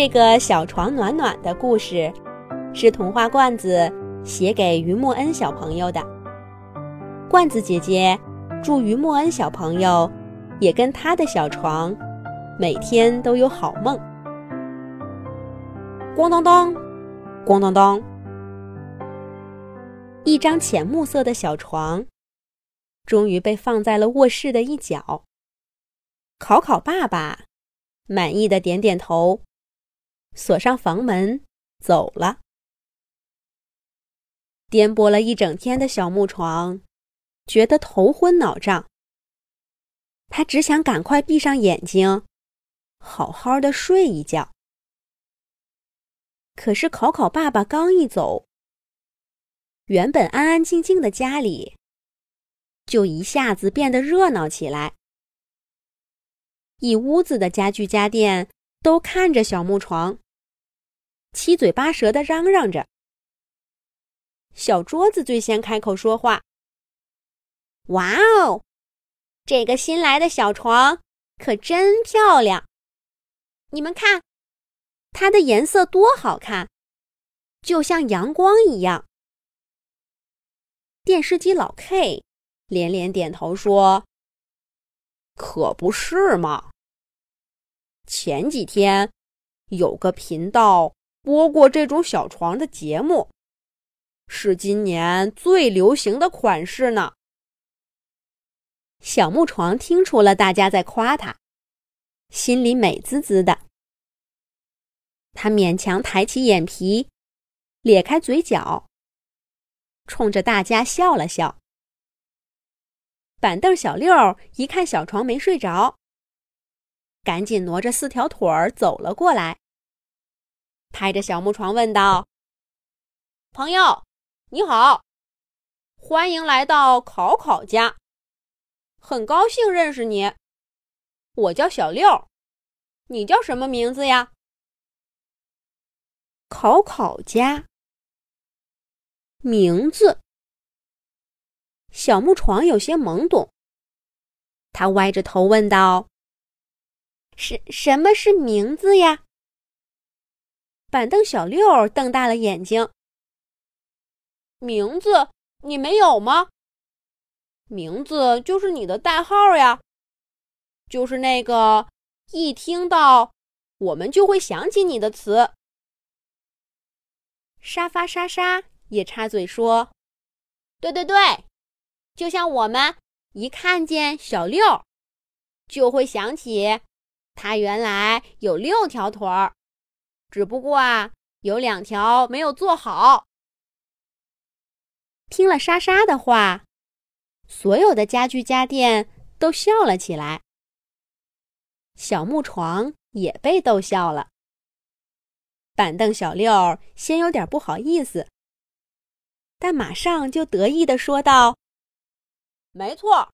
这个小床暖暖的故事，是童话罐子写给于默恩小朋友的。罐子姐姐祝于默恩小朋友也跟他的小床每天都有好梦。咣当当，咣当当，一张浅木色的小床终于被放在了卧室的一角。考考爸爸满意的点点头。锁上房门，走了。颠簸了一整天的小木床，觉得头昏脑胀。他只想赶快闭上眼睛，好好的睡一觉。可是考考爸爸刚一走，原本安安静静的家里，就一下子变得热闹起来。一屋子的家具家电。都看着小木床，七嘴八舌的嚷嚷着。小桌子最先开口说话：“哇哦，这个新来的小床可真漂亮！你们看，它的颜色多好看，就像阳光一样。”电视机老 K 连连点头说：“可不是嘛。”前几天，有个频道播过这种小床的节目，是今年最流行的款式呢。小木床听出了大家在夸他，心里美滋滋的。他勉强抬起眼皮，咧开嘴角，冲着大家笑了笑。板凳小六一看小床没睡着。赶紧挪着四条腿儿走了过来，拍着小木床问道：“朋友，你好，欢迎来到考考家，很高兴认识你。我叫小六，你叫什么名字呀？”考考家名字，小木床有些懵懂，他歪着头问道。什什么是名字呀？板凳小六瞪大了眼睛。名字你没有吗？名字就是你的代号呀，就是那个一听到我们就会想起你的词。沙发沙沙也插嘴说：“对对对，就像我们一看见小六，就会想起。”他原来有六条腿儿，只不过啊，有两条没有做好。听了莎莎的话，所有的家具家电都笑了起来。小木床也被逗笑了。板凳小六先有点不好意思，但马上就得意的说道：“没错，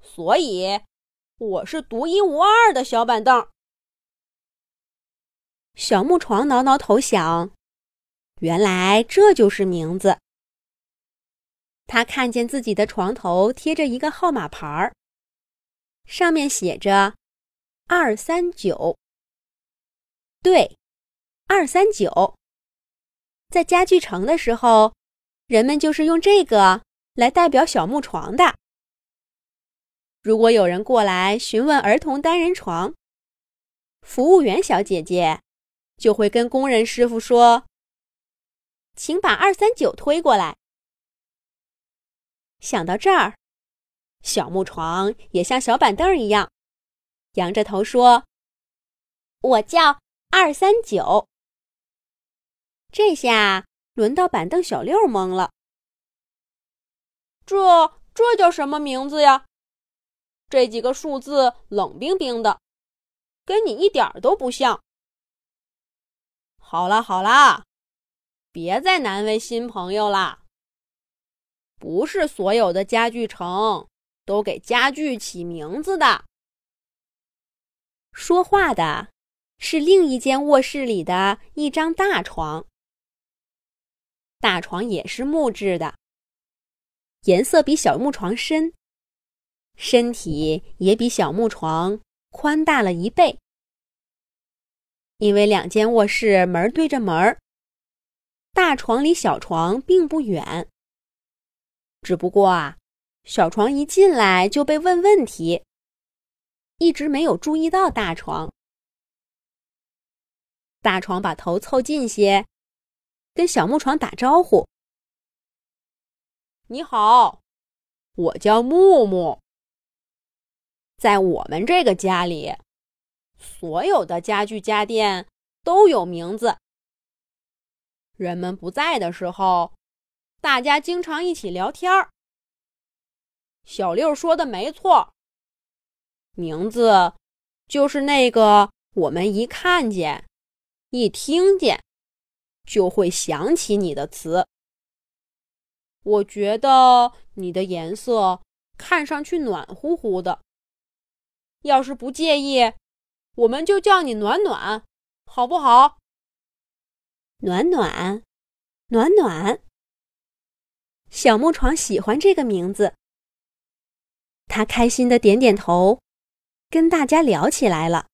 所以。”我是独一无二的小板凳。小木床挠挠头想，原来这就是名字。他看见自己的床头贴着一个号码牌儿，上面写着“二三九”。对，二三九。在家具城的时候，人们就是用这个来代表小木床的。如果有人过来询问儿童单人床，服务员小姐姐就会跟工人师傅说：“请把二三九推过来。”想到这儿，小木床也像小板凳一样，仰着头说：“我叫二三九。”这下轮到板凳小六懵了：“这这叫什么名字呀？”这几个数字冷冰冰的，跟你一点都不像。好啦好啦，别再难为新朋友啦。不是所有的家具城都给家具起名字的。说话的是另一间卧室里的一张大床，大床也是木质的，颜色比小木床深。身体也比小木床宽大了一倍，因为两间卧室门对着门，大床离小床并不远。只不过啊，小床一进来就被问问题，一直没有注意到大床。大床把头凑近些，跟小木床打招呼：“你好，我叫木木。在我们这个家里，所有的家具家电都有名字。人们不在的时候，大家经常一起聊天儿。小六说的没错，名字就是那个我们一看见。”一听见，就会想起你的词。我觉得你的颜色看上去暖乎乎的。要是不介意，我们就叫你暖暖，好不好？暖暖，暖暖。小木床喜欢这个名字，他开心的点点头，跟大家聊起来了。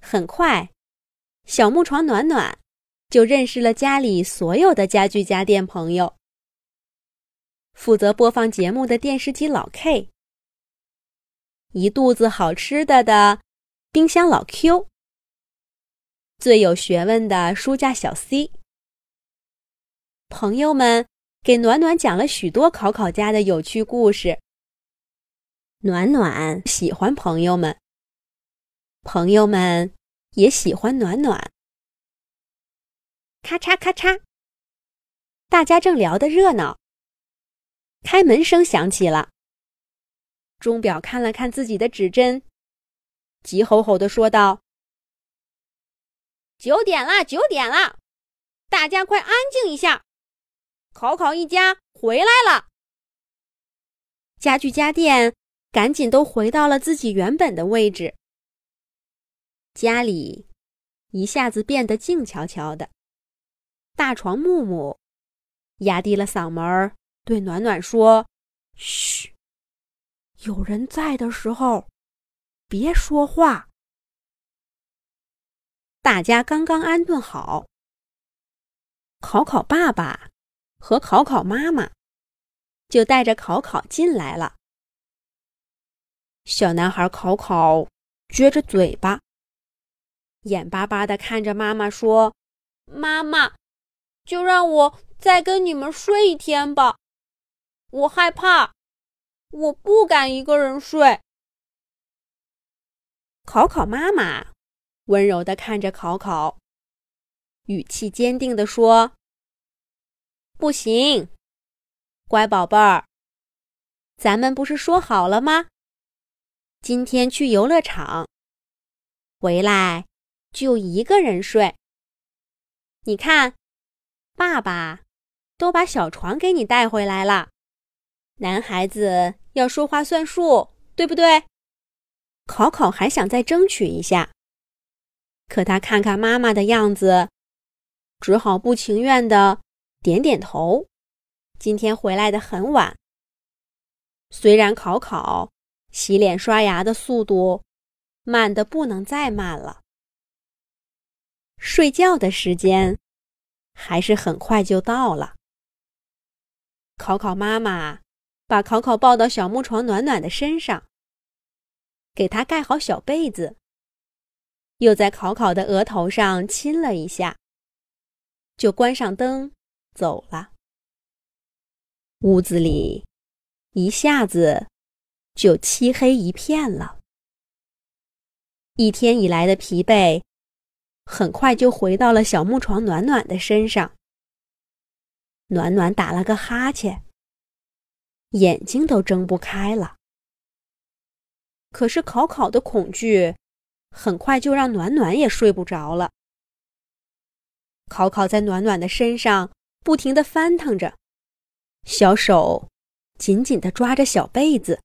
很快。小木床暖暖就认识了家里所有的家具家电朋友。负责播放节目的电视机老 K，一肚子好吃的的冰箱老 Q，最有学问的书架小 C。朋友们给暖暖讲了许多考考家的有趣故事。暖暖喜欢朋友们，朋友们。也喜欢暖暖。咔嚓咔嚓，大家正聊得热闹，开门声响起了。钟表看了看自己的指针，急吼吼的说道：“九点啦，九点啦，大家快安静一下！考考一家回来了。”家具家电赶紧都回到了自己原本的位置。家里一下子变得静悄悄的。大床木木压低了嗓门对暖暖说：“嘘，有人在的时候别说话。”大家刚刚安顿好，考考爸爸和考考妈妈就带着考考进来了。小男孩考考撅着嘴巴。眼巴巴的看着妈妈说：“妈妈，就让我再跟你们睡一天吧，我害怕，我不敢一个人睡。”考考妈妈温柔的看着考考，语气坚定的说：“不行，乖宝贝儿，咱们不是说好了吗？今天去游乐场，回来。”就一个人睡。你看，爸爸都把小床给你带回来了。男孩子要说话算数，对不对？考考还想再争取一下，可他看看妈妈的样子，只好不情愿的点点头。今天回来的很晚，虽然考考洗脸刷牙的速度慢的不能再慢了。睡觉的时间，还是很快就到了。考考妈妈把考考抱到小木床暖暖的身上，给他盖好小被子，又在考考的额头上亲了一下，就关上灯走了。屋子里一下子就漆黑一片了。一天以来的疲惫。很快就回到了小木床暖暖的身上。暖暖打了个哈欠，眼睛都睁不开了。可是考考的恐惧，很快就让暖暖也睡不着了。考考在暖暖的身上不停地翻腾着，小手紧紧地抓着小被子。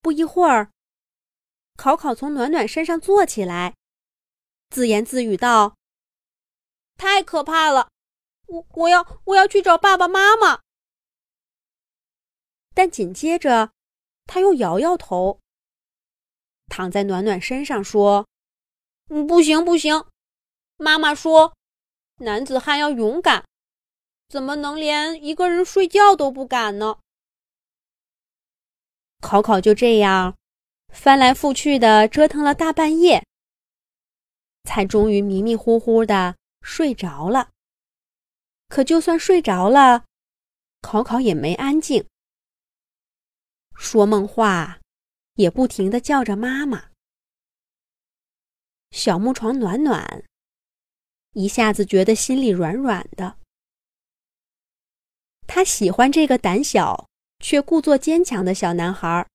不一会儿，考考从暖暖身上坐起来。自言自语道：“太可怕了，我我要我要去找爸爸妈妈。”但紧接着，他又摇摇头，躺在暖暖身上说：“嗯，不行不行，妈妈说，男子汉要勇敢，怎么能连一个人睡觉都不敢呢？考考就这样翻来覆去的折腾了大半夜，才终于迷迷糊糊的睡着了。可就算睡着了，考考也没安静，说梦话，也不停的叫着妈妈。小木床暖暖，一下子觉得心里软软的。他喜欢这个胆小却故作坚强的小男孩。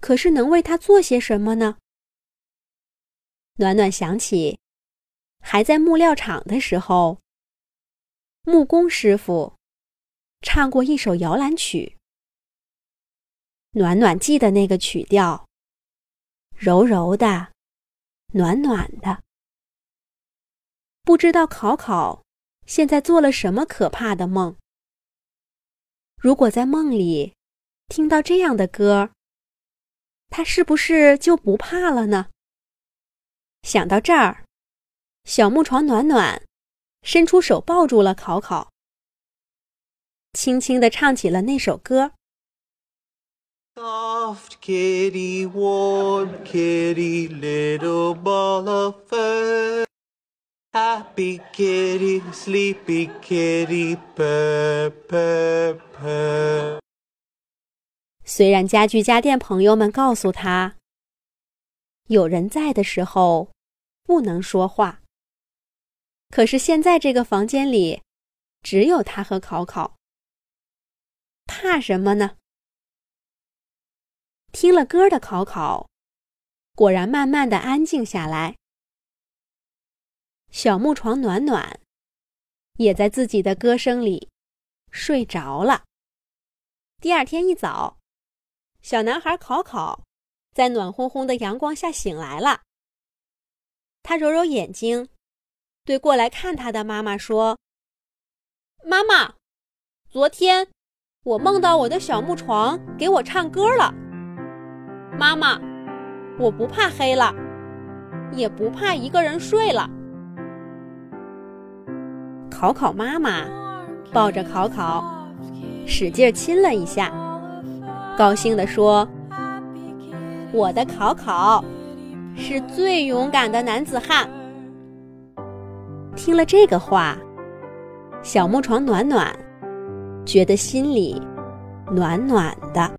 可是能为他做些什么呢？暖暖想起，还在木料厂的时候，木工师傅唱过一首摇篮曲。暖暖记的那个曲调，柔柔的。暖暖的，不知道考考现在做了什么可怕的梦。如果在梦里听到这样的歌，他是不是就不怕了呢？想到这儿，小木床暖暖伸出手抱住了考考，轻轻地唱起了那首歌。Soft kitty, warm kitty, little ball of fur. Happy kitty, sleepy kitty, purr, purr, purr. 虽然家具家电朋友们告诉他，有人在的时候不能说话，可是现在这个房间里只有他和考考，怕什么呢？听了歌的考考，果然慢慢的安静下来。小木床暖暖，也在自己的歌声里睡着了。第二天一早，小男孩考考在暖烘烘的阳光下醒来了。他揉揉眼睛，对过来看他的妈妈说：“妈妈，昨天我梦到我的小木床给我唱歌了。”妈妈，我不怕黑了，也不怕一个人睡了。考考妈妈抱着考考，使劲亲了一下，高兴地说：“我的考考是最勇敢的男子汉。”听了这个话，小木床暖暖觉得心里暖暖的。